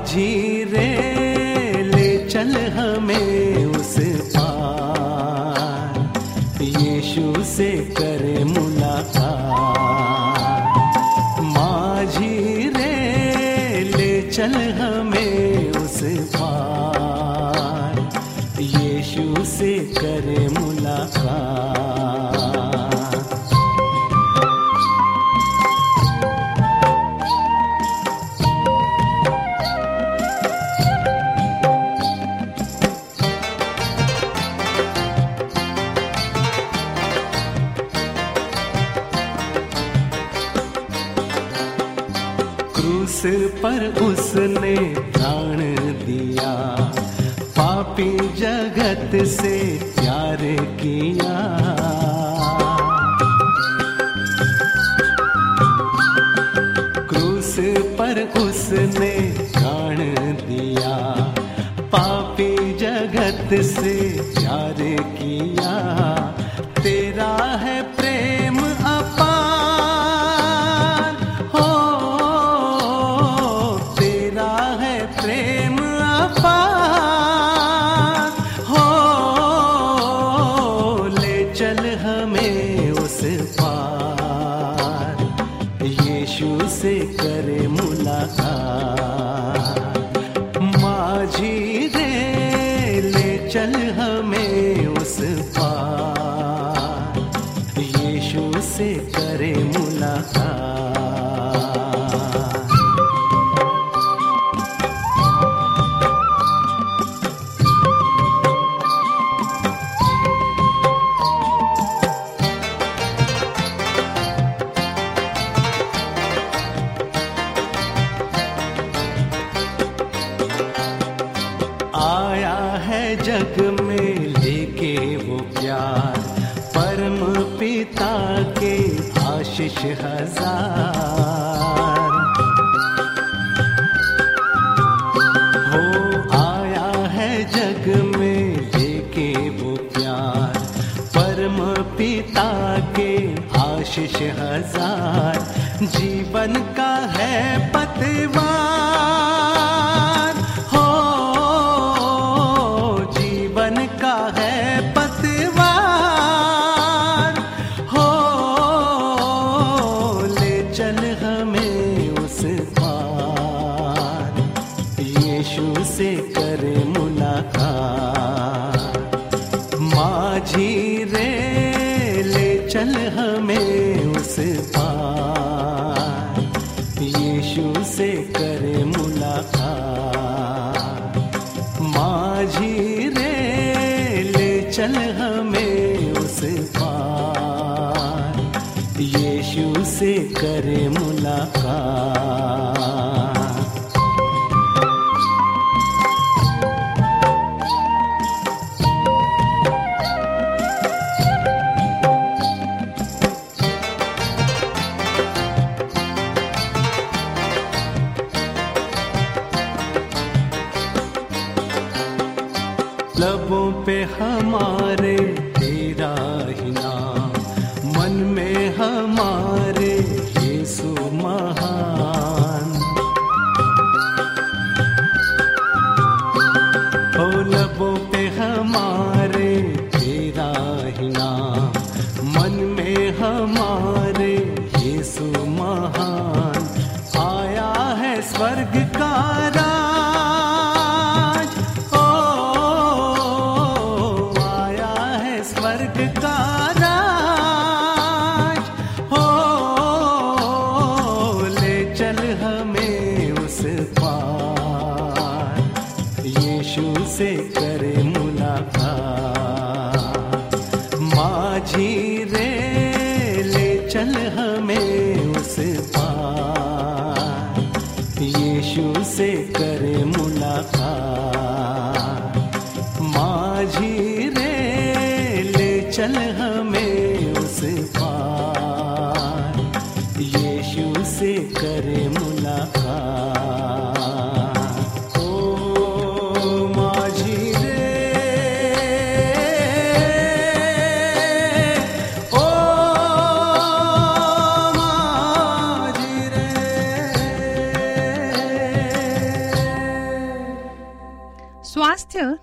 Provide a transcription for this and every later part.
माझी रे ले चल हमें उस पार यीशु से करे मुलाकात से प्यार किया। क्रूस पर उसने प्राण दिया पापी जगत से प्यार किया। लबों पे हमारे तेरा ही नाम मन में हमारे यीशु महान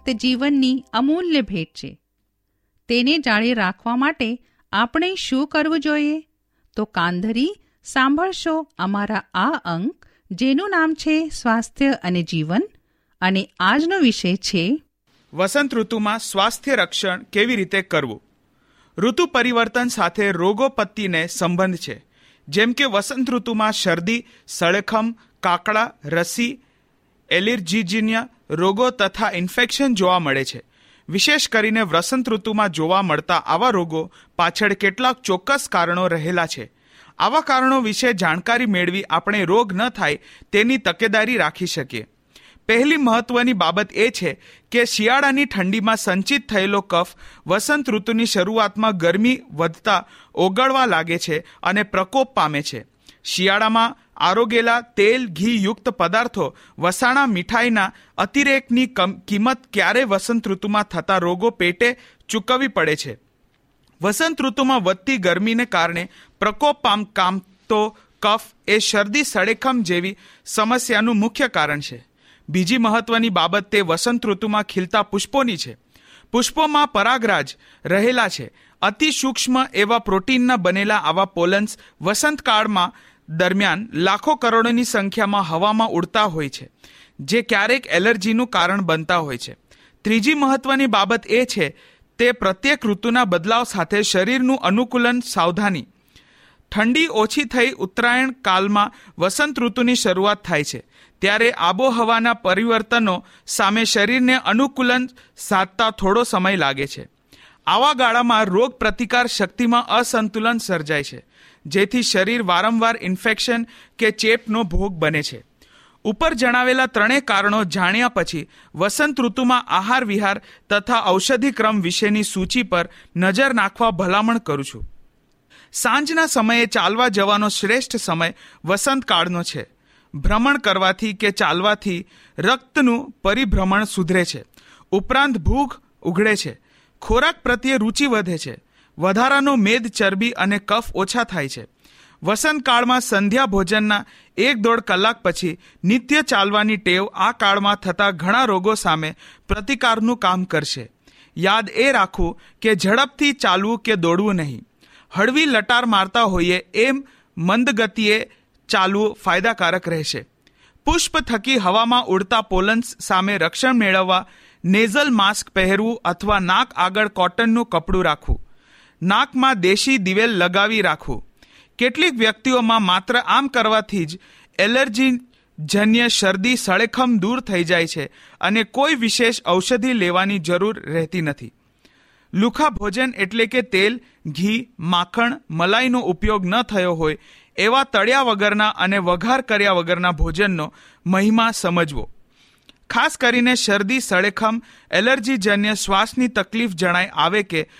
તે જીવનની અમૂલ્ય ભેટ છે. તેને જાળી રાખવા માટે આપણે શું કરવું જોઈએ? તો કાંધરી, સાંભળશો અમારા આ અંક, જેનું નામ છે સ્વાસ્થ્ય અને જીવન, અને આજનો વિષય છે વસંત ઋતુમાં સ્વાસ્થ્ય રક્ષણ કેવી રીતે કરવું? ઋતુ પરિવર્તન સાથે રોગોપત્તિને સંબંધ છે. જેમ કે વસંત ઋતુમાં શરદી, સળખમ, કાકડા, રસી, એલર્જીજન્ય રોગો તથા ઇન્ફેક્શન જોવા મળે છે. વિશેષ કરીને વસંત ઋતુમાં જોવા મળતા આવા રોગો પાછળ કેટલાક ચોક્કસ કારણો રહેલા છે. આવા કારણો વિશે જાણકારી મેળવી આપણે રોગ ન થાય તેની તકેદારી રાખી શકીએ. પહેલી મહત્વની બાબત એ છે કે શિયાળાની ઠંડીમાં સંચિત થયેલો કફ વસંત ઋતુની શરૂઆતમાં ગરમી વધતા ઓગળવા લાગે છે અને પ્રકોપ પામે છે. શિયાળામાં આરોગેલા તેલ, ઘી યુક્ત પદાર્થો, વસાણા, મીઠાઈના અતિરેકની કમ- કિંમત ક્યારે વસંત ઋતુમાં થતા રોગો પેટે ચૂકવવી પડે છે? વસંત ઋતુમાં વધતી ગરમીને કારણે પ્રકોપ પામ કામતો કફ એ શરદી સળેખમ જેવી સમસ્યાનું મુખ્ય કારણ છે. બીજી મહત્વની બાબત તે વસંત ઋતુમાં ખીલતા પુષ્પોની છે. પુષ્પોમાં પરાગરાજ રહેલા છે. અતિ સૂક્ષ્મ એવા પ્રોટીનના બનેલા આવા પોલન્સ વસંતકાળમાં દરમિયાન લાખો કરોડોની સંખ્યામાં હવામાં ઉડતા હોય છે, જે ક્યારેક એલર્જીનું કારણ બનતા હોય છે. ત્રીજી મહત્વની બાબત એ છે, તે પ્રત્યેક ઋતુના બદલાવ સાથે શરીરનું અનુકૂલન સાવધાની. ઠંડી ઓછી થઈ ઉત્તરાયણ કાલમાં વસંત ઋતુની શરૂઆત થાય છે, ત્યારે આબોહવાના પરિવર્તનો સામે શરીરને અનુકૂલન સાધતા થોડો સમય લાગે છે. આવા ગાળામાં રોગ પ્રતિકાર શક્તિમાં અસંતુલન સર્જાય છે. જેથી શરીર વારંવાર ઇન્ફેક્શન કે ચેપનો ભોગ બને છે. ઉપર જણાવેલા ત્રણેય કારણો જાણ્યા પછી વસંત ઋતુમાં આહાર વિહાર તથા ઔષધિક્રમ વિશેની સૂચિ પર નજર નાખવા ભલામણ કરું છું. સાંજના સમયે ચાલવા જવાનો શ્રેષ્ઠ સમય વસંતકાળનો છે. ભ્રમણ કરવાથી કે ચાલવાથી રક્તનું પરિભ્રમણ સુધરે છે. ઉપરાંત ભૂખ ઉઘડે છે. ખોરાક પ્રત્યે રુચિ વધે છે. વધારાનો મેદ, ચરબી અને કફ ઓછા થાય છે. વસંતકાળમાં સંધ્યા ભોજનના એક દોઢ કલાક પછી નિત્ય ચાલવાની ટેવ આ કાળમાં થતા ઘણા રોગો સામે પ્રતિકારનું કામ કરશે. યાદ એ રાખવું કે ઝડપથી ચાલવું કે દોડવું નહીં. હળવી લટાર મારતા હોઈએ એમ મંદ ગતિએ ચાલવું ફાયદાકારક રહેશે. પુષ્પ થકી હવામાં ઉડતા પોલન્સ સામે રક્ષણ મેળવવા નેઝલ માસ્ક પહેરવું અથવા નાક આગળ કોટનનું કપડું રાખવું. નાકમાં દેશી દિવેલ લગાવી રાખવું કેટલીક વ્યક્તિઓમાં માત્ર આમ કરવાથી જ એલર્જી જન્ય શરદી, સળેખમ દૂર થઈ જાય છે અને કોઈ વિશેષ ઔષધિ લેવાની જરૂર રહેતી નથી. લુખા ભોજન એટલે કે તેલ, ઘી, માખણ, મલાઈનો ઉપયોગ ન થયો હોય એવા તળ્યા વગરના અને વઘાર કર્યા વગરના ભોજનનો મહિમા સમજવો. ખાસ કરીને શરદી, સળેખમ, એલર્જીજન્ય શ્વાસની તકલીફ જણાય આવે કે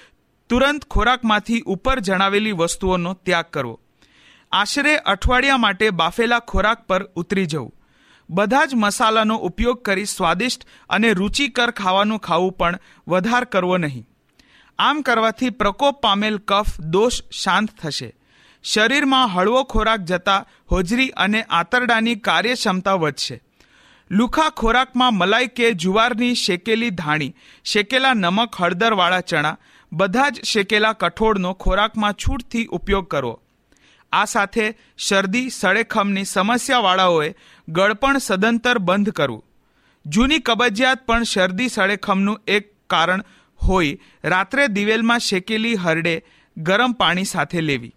તુરંત ખોરાકમાંથી ઉપર જણાવેલી વસ્તુઓનો ત્યાગ કરવો. આશરે અઠવાડિયા માટે બાફેલા ખોરાક પર ઉતરી જવું. બધા જ મસાલાનો ઉપયોગ કરી સ્વાદિષ્ટ અને રુચિકર ખાવાનું ખાવું પણ વધાર કરવો નહીં. આમ કરવાથી પ્રકોપ પામેલ કફ, દોષ શાંત થશે. શરીરમાં હળવો ખોરાક જતા હોજરી અને આંતરડાની કાર્યક્ષમતા વધશે. લુખા ખોરાકમાં મલાઈ કે જુવારની શેકેલી ધાણી, શેકેલા નમક, હળદરવાળા ચણા બધા જ શેકેલા કઠોળનો ખોરાકમાં છૂટથી ઉપયોગ કરવો આ સાથે શરદી, સળેખમની સમસ્યાવાળાઓએ ગળપણ સદંતર બંધ કરવું. જૂની કબજિયાત પણ શરદી, સળેખમનું એક કારણ હોય રાત્રે દિવેલમાં શેકેલી હરડે ગરમ પાણી સાથે લેવી.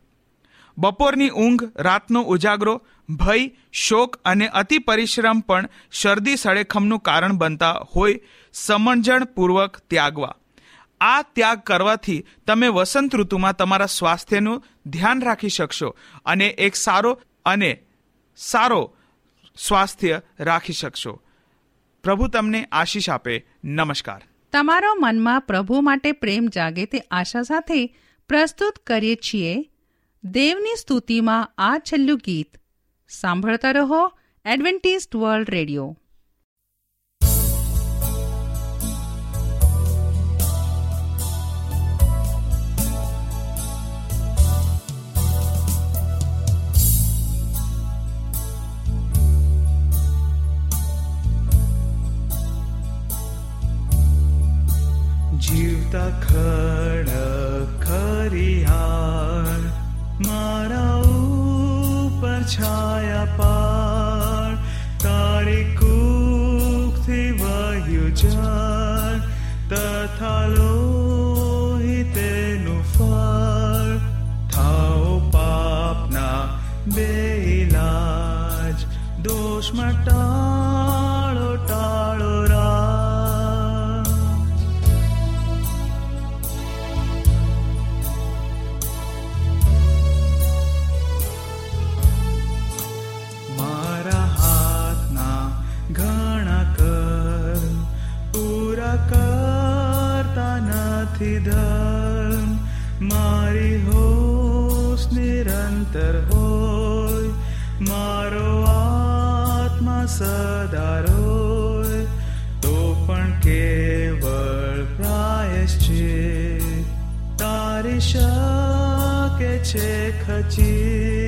બપોરની ઊંઘ, રાતનો ઉજાગરો, ભય, શોક અને અતિ પરિશ્રમ પણ શરદી, સળેખમનું કારણ બનતા હોય સમંજણપૂર્વક ત્યાગવા. આ ત્યાગ કરવાથી તમે વસંત ઋતુમાં તમારા સ્વાસ્થ્યનું ધ્યાન રાખી શકશો અને એક સારો અને સારો સ્વાસ્થ્ય રાખી શકશો. પ્રભુ તમને આશીષ આપે. નમસ્કાર. તમારો મનમાં પ્રભુ માટે પ્રેમ જાગે તે આશા સાથે પ્રસ્તુત કરીએ છીએ. દેવની સ્તુતિમાં આ છેલ્લું ગીત. સાંભળતા રહો એડવેન્ટિસ્ટ વર્લ્ડ રેડિયો. કરતા નથી ધન મારી હોશ નિરંતર હોય મારો આત્મા સદારોય તો પણ કેવળ છે તારી શકે છે ખચી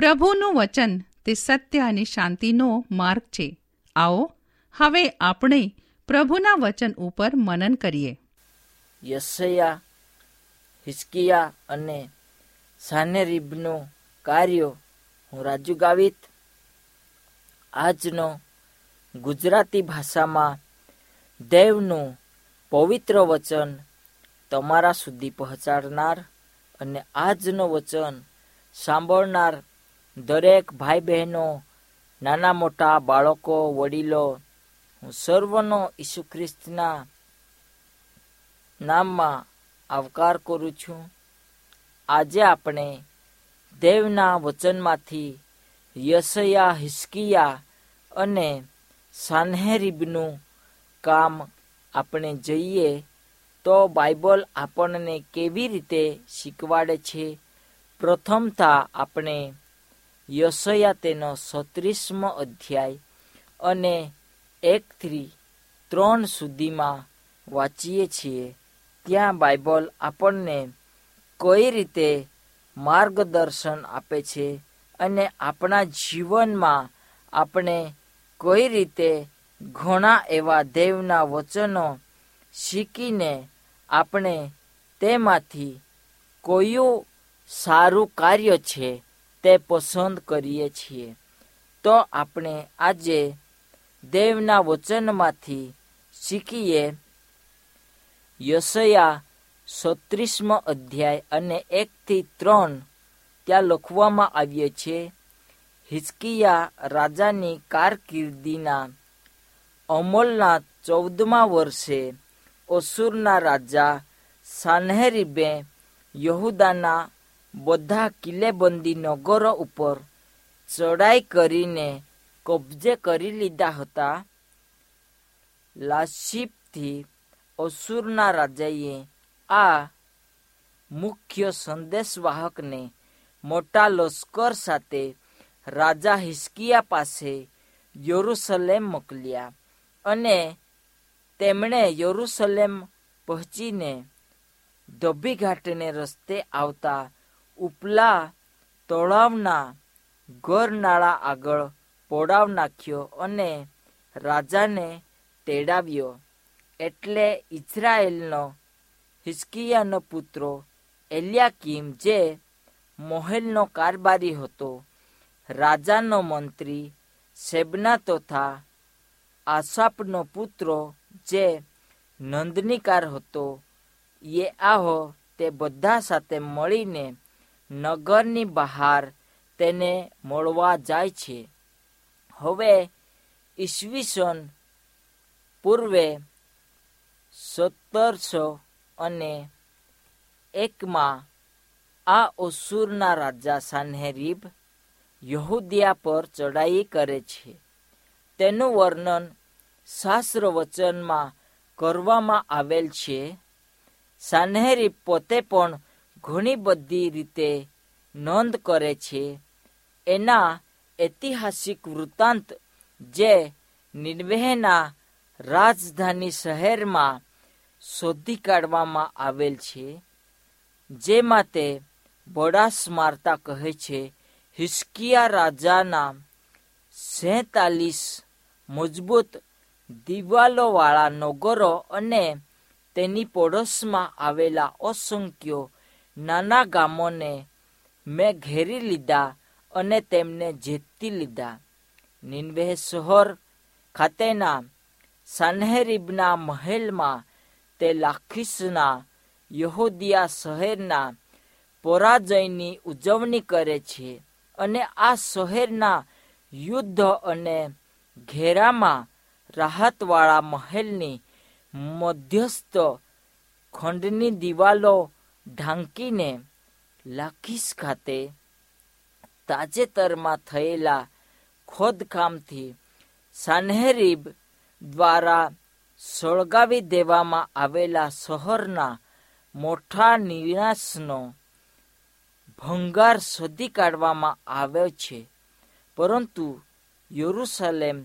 પ્રભુનું વચન તે સત્ય અને શાંતિનો માર્ગ છે. આવો, હવે આપણે પ્રભુના વચન ઉપર મનન કરીએ. યશયા હિસ્કિયા અને સાનેરીબનું કાર્યો હું રાજુ ગાવિત આજનો ગુજરાતી ભાષામાં દેવનું પવિત્ર વચન તમારા સુધી પહોંચાડનાર અને આજનું વચન સાંભળનાર દરેક ભાઈ બહેનો નાના મોટા બાળકો, વડીલો, હું સર્વનો ઈસુ ખ્રિસ્તના નામમાં આવકાર કરું છું. આજે આપણે દેવના વચનમાંથી યશયા, હિસ્કિયા અને સાનહેરીબનું કામ આપણે જઈએ તો બાઇબલ આપણને કેવી રીતે શીખવાડે છે? પ્રથમતા આપણે યશયા તેનો છત્રીસમો અધ્યાય અને એકથી ત્રણ સુધીમાં વાંચીએ છીએ. ત્યાં બાઇબલ આપણને કઈ રીતે માર્ગદર્શન આપે છે અને આપણા જીવનમાં આપણે કઈ રીતે ઘણા એવા દેવના વચનો શીખીને આપણે તેમાંથી કયું સારું કાર્ય છે તે પસંદ કરીએ છીએ. તો આપણે આજે દેવના વચનમાંથી શીખીએ યશયા સત્રીસમો અધ્યાય અને એકથી ત્રણ ત્યાં લખવામાં આવ્યો છે હિચકિયા રાજાની કારકિર્દીના અમલના ચૌદમા વર્ષે અસુરના રાજા સાન્હેરીબે યહુદાના બધા કિલ્લેબંધી નગરો ઉપર ચડાઈ કરીને કબજે કરી લીધા હતા લાશીપથી અસુરના રાજાએ આ મુખ્ય સંદેશવાહકને મોટા લશ્કર સાથે રાજા હિસ્કિયા પાસે યરુસલેમ મોકલ્યા અને તેમણે યરુસલેમ પહોંચીને ધોબી ઘાટને રસ્તે આવતા ઉપલા તળાવના ગરનાળા આગળ પોડાવ નાખ્યો અને રાજાને તેડાવ્યો. એટલે ઇઝરાયેલનો હિસ્કિયાનો પુત્રો એલિયાકીમ, જે મોહેલનો કારબારી હતો, રાજાનો મંત્રી શેબના તથા આસાપનો પુત્રો જે નંદનીકાર હતો એ આહો તે બધા સાથે મળીને નગરની બહાર તેને મળવા જાય છે. હવે ઈસવીસન પૂર્વે સત્તરસો અને એકમાં આ ઓસુરના રાજા સાન્હેરીબ યહુદિયા પર ચડાઈ કરે છે. તેનું વર્ણન શાસ્ત્ર વચનમાં કરવામાં આવેલ છે. સાન્હેરીબ પોતે પણ ઘણી બધી રીતે નોંધ કરે છે. એના ઐતિહાસિક વૃત્તાંત જે નિર્વેહના રાજધાની શહેરમાં શોધી કાઢવામાં આવેલ છે જેમાં તે બડાસ મારતા કહે છે, હિસ્કિયા રાજાના સેતાલીસ મજબૂત દિવાલોવાળા નગરો અને તેની પડોશમાં આવેલા અસંખ્ય નાના ગામોને મેં ઘેરી લીધા અને તેમને જીતી લીધા. નિન્વેહ શહેર ખાતેના સાન્હેરીબના મહેલમાં તે લાખીસના યહૂદિયા શહેરના પરાજયની ઉજવણી કરે છે અને આ શહેરના યુદ્ધ અને ઘેરામાં રાહતવાળા મહેલની મધ્યસ્થ ખંડની દિવાલો ઢાંકીને લાખીસ ખાતે તાજેતરમાં થયેલા ખોદકામથી સાન્હેરીબ દ્વારા સળગાવી દેવામાં આવેલા શહેરના મોટા નિરાશનો ભંગાર શોધી કાઢવામાં આવ્યો છે. પરંતુ યરુસલેમ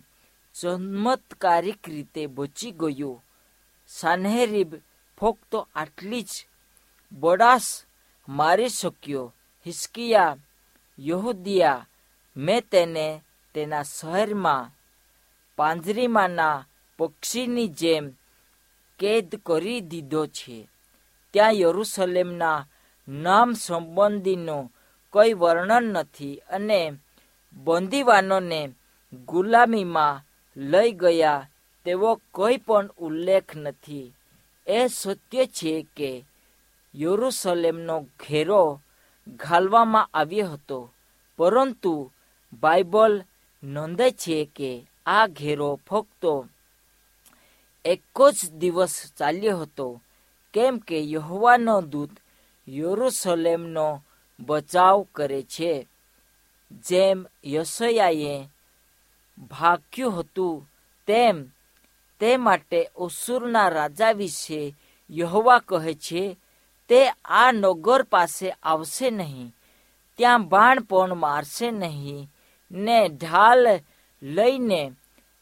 ચમત્કારિક રીતે બચી ગયું. સાન્હેરીબ ફક્ત આટલી જ બડાસ મારી શક્યો, હિસ્કિયા, યહુદિયા, મેં તેને તેના શહેરમાં પાંજરીમાંના પક્ષીની જેમ કેદ કરી દીધો છે. ત્યાં યરુસલેમના નામ સંબંધીનું કોઈ વર્ણન નથી અને બંદીવાનોને ગુલામીમાં લઈ ગયા તેવો કોઈ પણ ઉલ્લેખ નથી. એ સત્ય છે કે યરુસલેમનો ઘેરો ઘાલવામાં આવ્યો હતો. પરંતુ બાઇબલ નોંધે છે કે આ ઘેરો ફક્ત એક જ દિવસ ચાલ્યો હતો, કેમ કે યહોવાનો દૂત યરુસલેમનો બચાવ કરે છે. જેમ યશયાએ ભાગ્યું હતું, તેમ તે માટે ઓસુરના રાજા વિશે યહોવા કહે છે તે આ નગર પાસે આવશે નહીં. ત્યાં બાણ પણ મારશે નહીં ને ઢાલ લઈને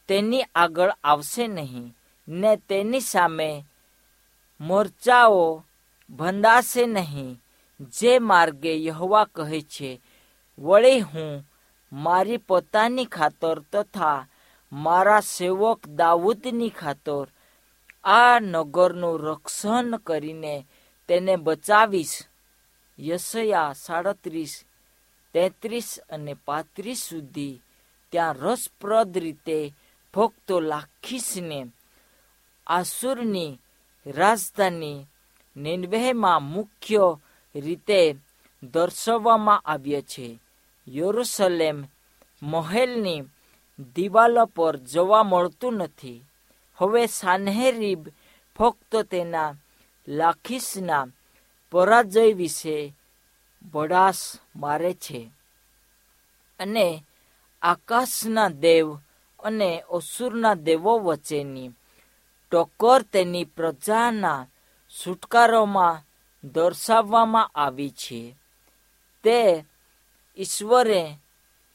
તેની આગળ આવશે નહીં ને તેની સામે મોરચાઓ ભંડાશે નહીં. જે માર્ગે યહવા કહે છે, વળી હું મારી પોતાની ખાતર તથા મારા સેવક દાઉદની ખાતર આ નગરનું રક્ષણ કરીને તેને બચાવીશ. યશયા સાડત્રીસ, તેત્રીસ અને પાંત્રીસ સુધી ત્યાં રસપ્રદ રીતે ભક્તો લાખીસને આસુરની રાજધાની નિર્વેહમાં મુખ્ય રીતે દર્શાવવામાં આવ્યા છે. યરુસલેમ મહેલની દિવાલો પર જોવા મળતું નથી. હવે સાનહેરીબ ફક્ત તેના લાખીસના પરાજય વિશે ભડાસ મારે છે. અને આકાશના દેવ અને અસુરના દેવો વચ્ચેની ટક્કર તેની પ્રજાના છુટકારોમાં દર્શાવવામાં આવી છે. તે ઈશ્વરે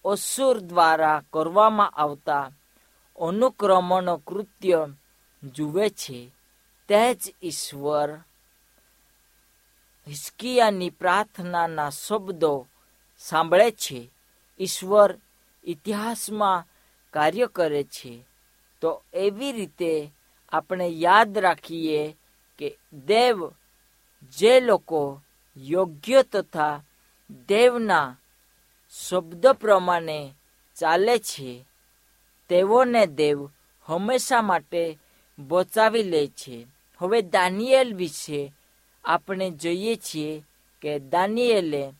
અસુર દ્વારા કરવામાં આવતા અનુક્રમણ કૃત્ય જુએ છે. તે જ ઈશ્વર હિસ્કિયાની પ્રાર્થનાના શબ્દો સાંભળે છે. ઈશ્વર ઇતિહાસમાં કાર્ય કરે છે. તો એવી રીતે આપણે યાદ રાખીએ કે દેવ જે લોકો યોગ્ય તથા દેવના શબ્દ પ્રમાણે ચાલે છે, તેઓને દેવ હંમેશા માટે બચાવી લે છે. હવે દાનિયેલ વિશે આપણે જોઈએ છીએ કે દાનિયેલે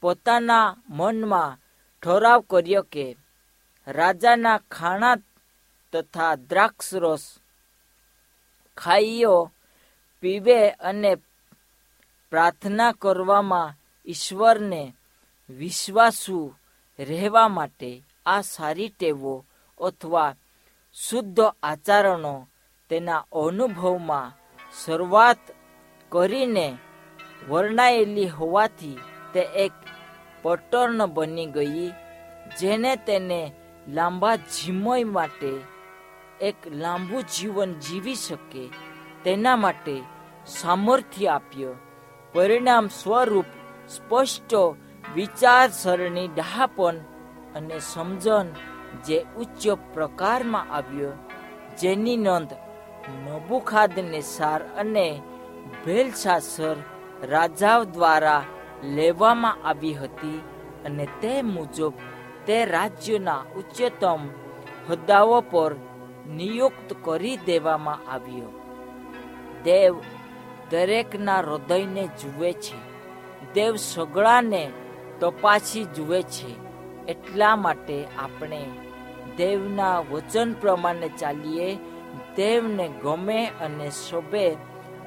પોતાના મનમાં ઠરાવ કર્યો કે રાજાના ખાણા તથા દ્રાક્ષરસ ખાઈઓ, પીવે અને પ્રાર્થના કરવામાં ઈશ્વરને વિશ્વાસુ રહેવા માટે આ સારી ટેવો અથવા શુદ્ધ આચરણો તેના અનુભવમાં શરૂઆત કરીને વર્ણાયેલી હોવાથી તે એક પટર્ન બની ગઈ, જેને તેને લાંબા જીમય માટે, એક લાંબુ જીવન જીવી શકે, તેના માટે સામર્થ્ય આપ્યો. પરિણામ સ્વરૂપ સ્પષ્ટ વિચારસરણી, ડહાપણ અને સમજણ જે ઉચ્ચ પ્રકારમાં આવ્યો, જેની નોંધ નબુખાદને સાર અને ભેલશાસર રાજાઓ દ્વારા લેવામાં આવી હતી અને તે મુજબ તે રાજ્યના ઉચ્ચતમ હોદ્દાઓ પર નિયુક્ત કરી દેવામાં આવ્યો. દેવ દરેકના હૃદયને જુએ છે. દેવ સગળાને તપાસી જુએ છે. એટલા માટે આપણે દેવના વચન પ્રમાણે ચાલીએ દેવને ગમે અને શોભે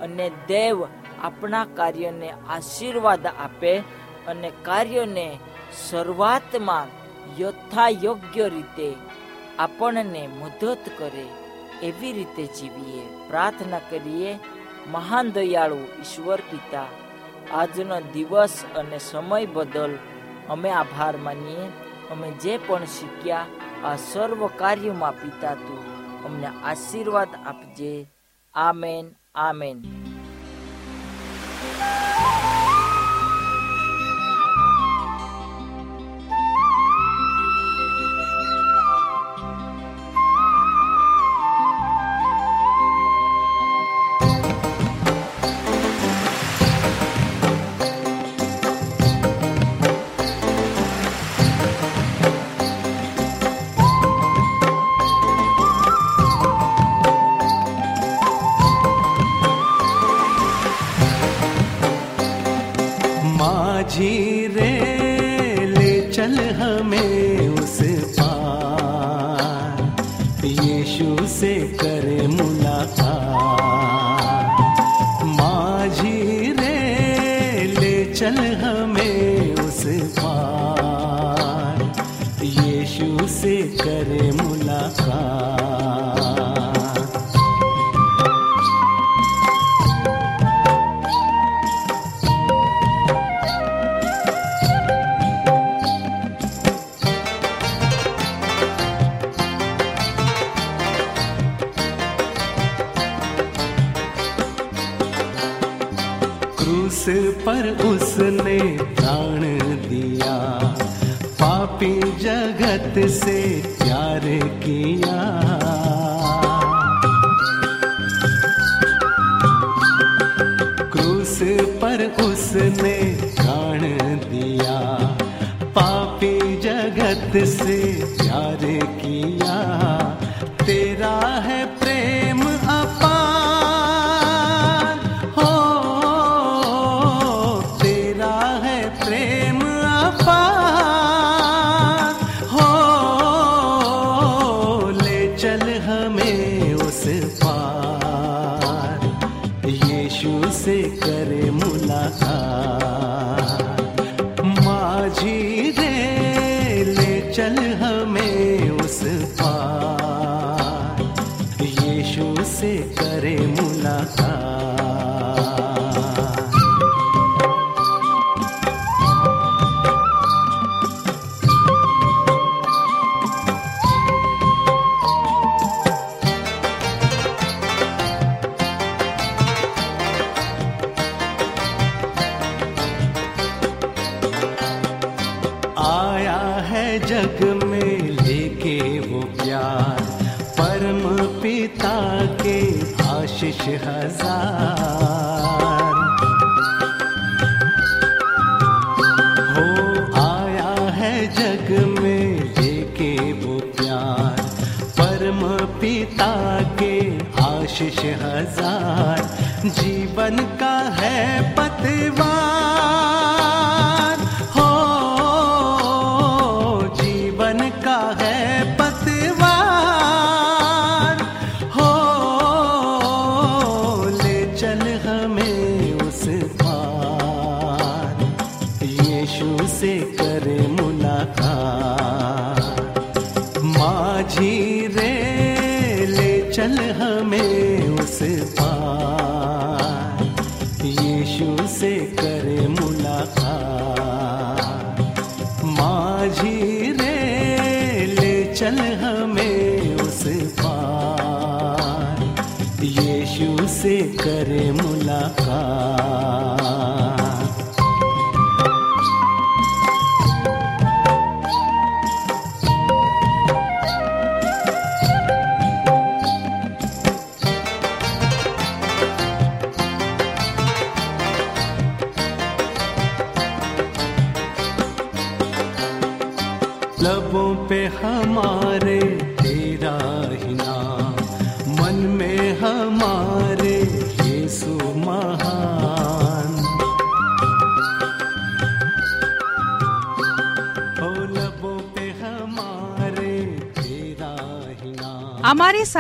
અને દેવ આપણા કાર્યને આશીર્વાદ આપે અને કાર્યને શરૂઆતમાં યથા યોગ્ય રીતે આપણને મદદ કરે એવી રીતે જીવીએ. પ્રાર્થના કરીએ, મહાન દયાળુ ઈશ્વર પિતા, આજનો દિવસ અને સમય બદલ અમે આભાર માનીએ. અમે જે પણ શીખ્યા, આ સર્વ કાર્યમાં પિતા તું. અમને આશીર્વાદ આપજે. Amen amen. क्रूस पर उसने प्राण दिया पापी जगत से प्यार किया। क्रूस पर उसने प्राण दिया पापी जगत से प्यार किया। आशीष हज़ार। हो आया है जग में लेके वो प्यार। परम पिता के आशीष हज़ार। जीवन का है पतवार। चल हमें उस पार यीशु से करे मुलाकात